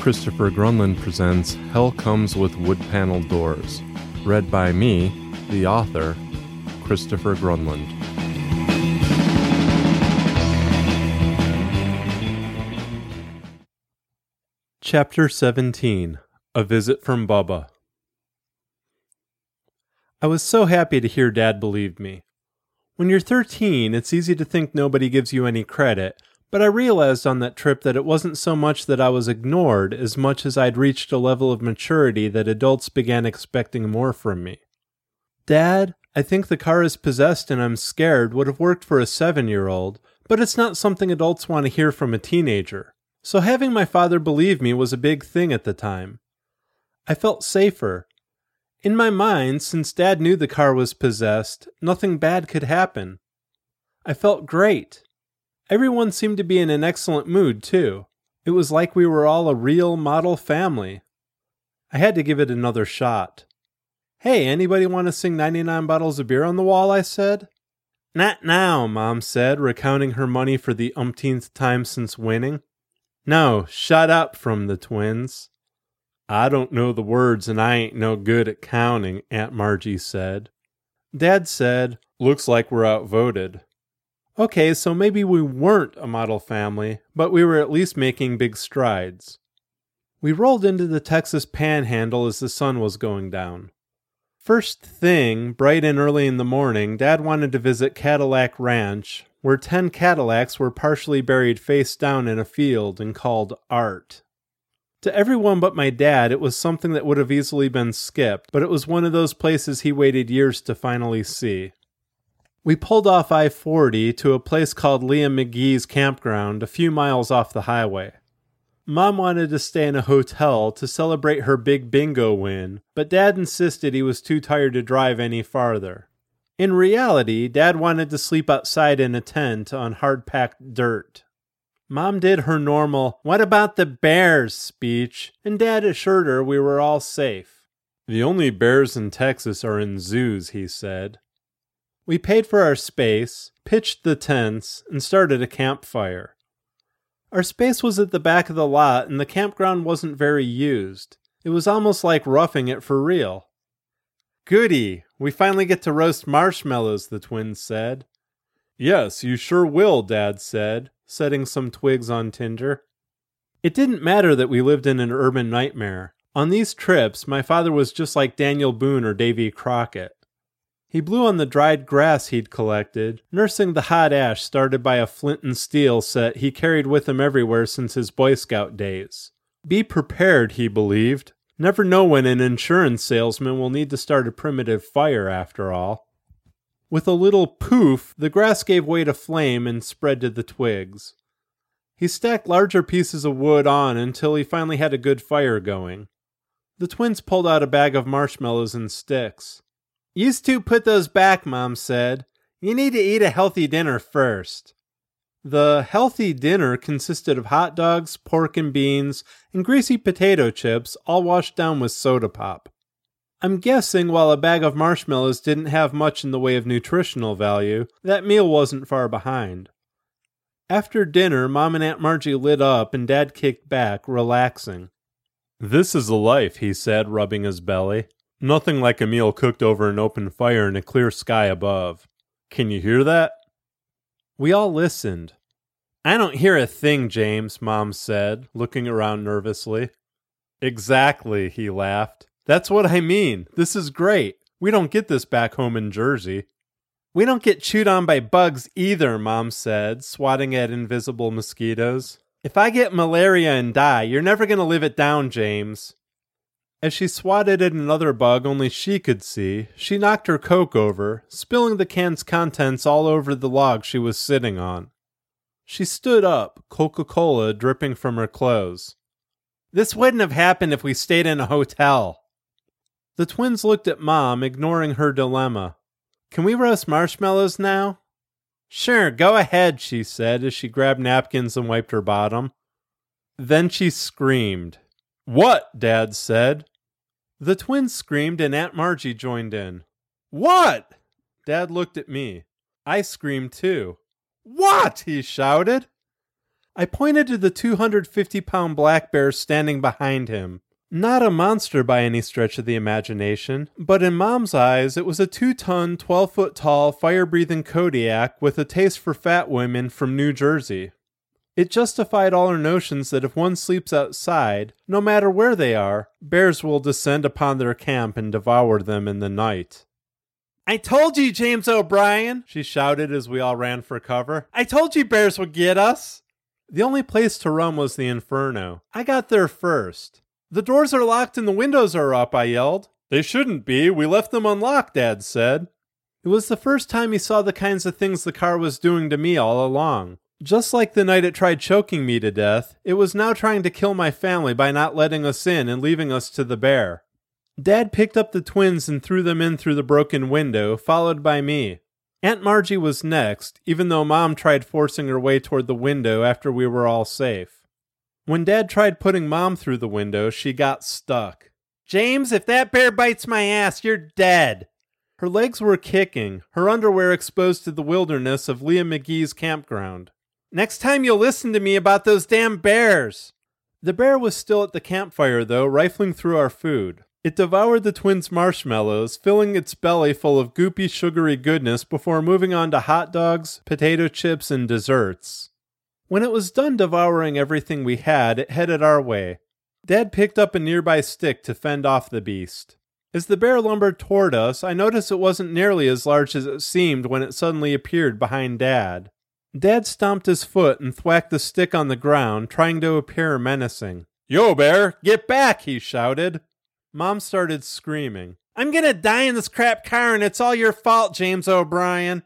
Christopher Grunlund presents Hell Comes with Wood Panel Doors, read by me, the author, Christopher Grunlund. Chapter 17 A Visit from Bubba. I was so happy to hear Dad believed me. When you're 13, it's easy to think nobody gives you any credit, but I realized on that trip that it wasn't so much that I was ignored as much as I'd reached a level of maturity that adults began expecting more from me. Dad, I think the car is possessed and I'm scared would have worked for a seven year old, but it's not something adults want to hear from a teenager. So having my father believe me was a big thing at the time. I felt safer. In my mind, since Dad knew the car was possessed, nothing bad could happen. I felt great. Everyone seemed to be in an excellent mood, too. It was like we were all a real model family. I had to give it another shot. Hey, anybody want to sing 99 bottles of beer on the wall? I said. Not now, Mom said, recounting her money for the umpteenth time since winning. No, shut up from the twins. I don't know the words and I ain't no good at counting, Aunt Margie said. Dad said, Looks like we're outvoted. Okay, so maybe we weren't a model family, but we were at least making big strides. We rolled into the Texas panhandle as the sun was going down. First thing, bright and early in the morning, Dad wanted to visit Cadillac Ranch, where ten Cadillacs were partially buried face down in a field and called art. To everyone but my dad, it was something that would have easily been skipped, but it was one of those places he waited years to finally see. We pulled off I 40 to a place called Liam McGee's campground a few miles off the highway. Mom wanted to stay in a hotel to celebrate her big bingo win, but Dad insisted he was too tired to drive any farther. In reality, Dad wanted to sleep outside in a tent on hard packed dirt. Mom did her normal, what about the bears speech, and Dad assured her we were all safe. The only bears in Texas are in zoos, he said. We paid for our space, pitched the tents, and started a campfire. Our space was at the back of the lot, and the campground wasn't very used. It was almost like roughing it for real. Goody! We finally get to roast marshmallows, the twins said. Yes, you sure will, Dad said, setting some twigs on tinder. It didn't matter that we lived in an urban nightmare. On these trips, my father was just like Daniel Boone or Davy Crockett. He blew on the dried grass he'd collected, nursing the hot ash started by a flint and steel set he carried with him everywhere since his Boy Scout days. Be prepared, he believed. Never know when an insurance salesman will need to start a primitive fire, after all. With a little poof, the grass gave way to flame and spread to the twigs. He stacked larger pieces of wood on until he finally had a good fire going. The twins pulled out a bag of marshmallows and sticks. Used to put those back, Mom said. You need to eat a healthy dinner first. The healthy dinner consisted of hot dogs, pork and beans, and greasy potato chips, all washed down with soda pop. I'm guessing while a bag of marshmallows didn't have much in the way of nutritional value, that meal wasn't far behind. After dinner, Mom and Aunt Margie lit up and Dad kicked back, relaxing. This is a life, he said, rubbing his belly. Nothing like a meal cooked over an open fire in a clear sky above. Can you hear that? We all listened. I don't hear a thing, James, Mom said, looking around nervously. Exactly, he laughed. That's what I mean. This is great. We don't get this back home in Jersey. We don't get chewed on by bugs either, Mom said, swatting at invisible mosquitoes. If I get malaria and die, you're never going to live it down, James. As she swatted at another bug only she could see, she knocked her Coke over, spilling the can's contents all over the log she was sitting on. She stood up, Coca Cola dripping from her clothes. This wouldn't have happened if we stayed in a hotel. The twins looked at Mom, ignoring her dilemma. Can we roast marshmallows now? Sure, go ahead, she said as she grabbed napkins and wiped her bottom. Then she screamed. What? Dad said. The twins screamed and Aunt Margie joined in. What? Dad looked at me. I screamed too. What? he shouted. I pointed to the 250 pound black bear standing behind him. Not a monster by any stretch of the imagination, but in Mom's eyes, it was a two ton, 12 foot tall, fire breathing Kodiak with a taste for fat women from New Jersey. It justified all our notions that if one sleeps outside, no matter where they are, bears will descend upon their camp and devour them in the night. I told you, James O'Brien, she shouted as we all ran for cover. I told you bears would get us. The only place to run was the inferno. I got there first. The doors are locked and the windows are up, I yelled. They shouldn't be. We left them unlocked, Dad said. It was the first time he saw the kinds of things the car was doing to me all along. Just like the night it tried choking me to death, it was now trying to kill my family by not letting us in and leaving us to the bear. Dad picked up the twins and threw them in through the broken window, followed by me. Aunt Margie was next, even though Mom tried forcing her way toward the window after we were all safe. When Dad tried putting Mom through the window, she got stuck. James, if that bear bites my ass, you're dead. Her legs were kicking, her underwear exposed to the wilderness of Leah McGee's campground. Next time you'll listen to me about those damn bears. The bear was still at the campfire, though, rifling through our food. It devoured the twins' marshmallows, filling its belly full of goopy, sugary goodness before moving on to hot dogs, potato chips, and desserts. When it was done devouring everything we had, it headed our way. Dad picked up a nearby stick to fend off the beast. As the bear lumbered toward us, I noticed it wasn't nearly as large as it seemed when it suddenly appeared behind Dad. Dad stomped his foot and thwacked the stick on the ground, trying to appear menacing. Yo, bear, get back, he shouted. Mom started screaming. I'm gonna die in this crap car and it's all your fault, James O'Brien.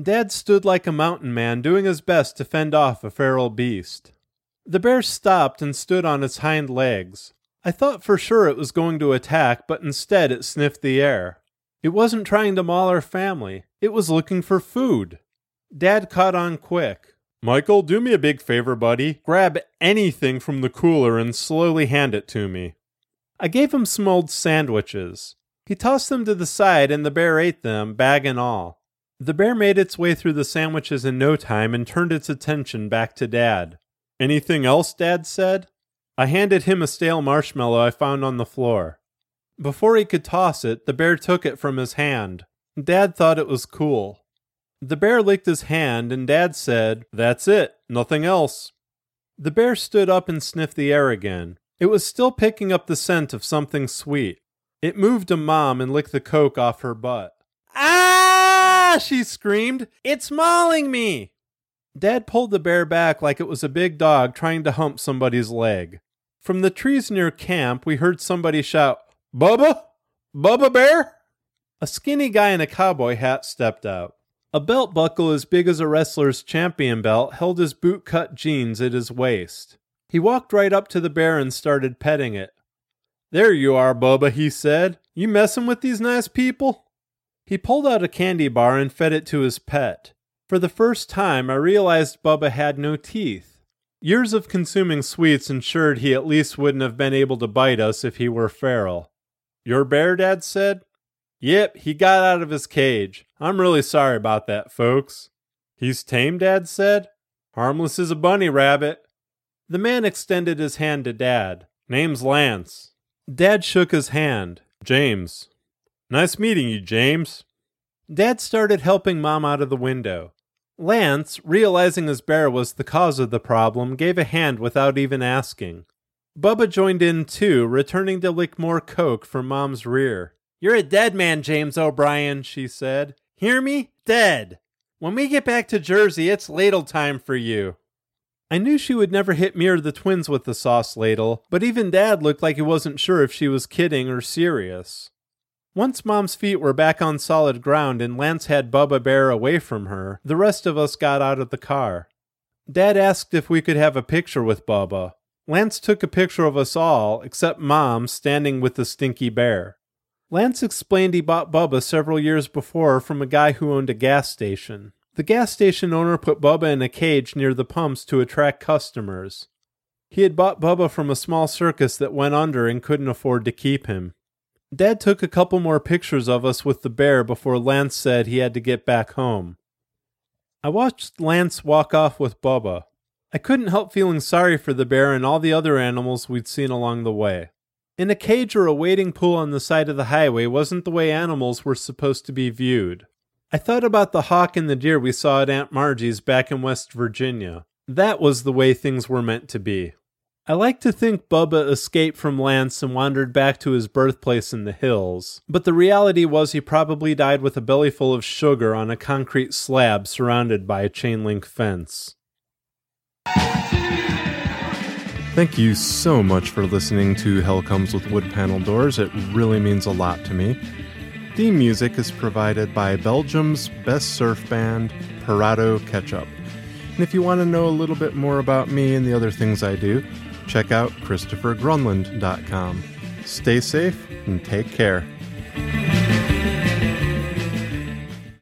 Dad stood like a mountain man, doing his best to fend off a feral beast. The bear stopped and stood on its hind legs. I thought for sure it was going to attack, but instead it sniffed the air. It wasn't trying to maul our family, it was looking for food. Dad caught on quick. Michael, do me a big favor, buddy. Grab anything from the cooler and slowly hand it to me. I gave him some old sandwiches. He tossed them to the side, and the bear ate them, bag and all. The bear made its way through the sandwiches in no time and turned its attention back to Dad. Anything else? Dad said. I handed him a stale marshmallow I found on the floor. Before he could toss it, the bear took it from his hand. Dad thought it was cool. The bear licked his hand, and Dad said, That's it, nothing else. The bear stood up and sniffed the air again. It was still picking up the scent of something sweet. It moved to Mom and licked the coke off her butt. Ah! she screamed. It's mauling me! Dad pulled the bear back like it was a big dog trying to hump somebody's leg. From the trees near camp, we heard somebody shout, Bubba? Bubba Bear? A skinny guy in a cowboy hat stepped out. A belt buckle as big as a wrestler's champion belt held his boot cut jeans at his waist. He walked right up to the bear and started petting it. There you are, Bubba, he said. You messing with these nice people? He pulled out a candy bar and fed it to his pet. For the first time, I realized Bubba had no teeth. Years of consuming sweets ensured he at least wouldn't have been able to bite us if he were feral. Your bear, Dad said? Yep, he got out of his cage. I'm really sorry about that, folks. He's tame, Dad said. Harmless as a bunny rabbit. The man extended his hand to Dad. Name's Lance. Dad shook his hand. James. Nice meeting you, James. Dad started helping Mom out of the window. Lance, realizing his bear was the cause of the problem, gave a hand without even asking. Bubba joined in too, returning to lick more coke from Mom's rear. You're a dead man, James O'Brien, she said. Hear me? Dead. When we get back to Jersey, it's ladle time for you. I knew she would never hit me or the twins with the sauce ladle, but even Dad looked like he wasn't sure if she was kidding or serious. Once Mom's feet were back on solid ground and Lance had Bubba Bear away from her, the rest of us got out of the car. Dad asked if we could have a picture with Bubba. Lance took a picture of us all, except Mom, standing with the stinky bear. Lance explained he bought Bubba several years before from a guy who owned a gas station. The gas station owner put Bubba in a cage near the pumps to attract customers. He had bought Bubba from a small circus that went under and couldn't afford to keep him. Dad took a couple more pictures of us with the bear before Lance said he had to get back home. I watched Lance walk off with Bubba. I couldn't help feeling sorry for the bear and all the other animals we'd seen along the way. In a cage or a wading pool on the side of the highway wasn't the way animals were supposed to be viewed. I thought about the hawk and the deer we saw at Aunt Margie's back in West Virginia. That was the way things were meant to be. I like to think Bubba escaped from Lance and wandered back to his birthplace in the hills, but the reality was he probably died with a belly full of sugar on a concrete slab surrounded by a chain link fence. Thank you so much for listening to Hell Comes with Wood Panel Doors. It really means a lot to me. Theme music is provided by Belgium's best surf band, Parado Ketchup. And if you want to know a little bit more about me and the other things I do, check out ChristopherGrunlund.com. Stay safe and take care.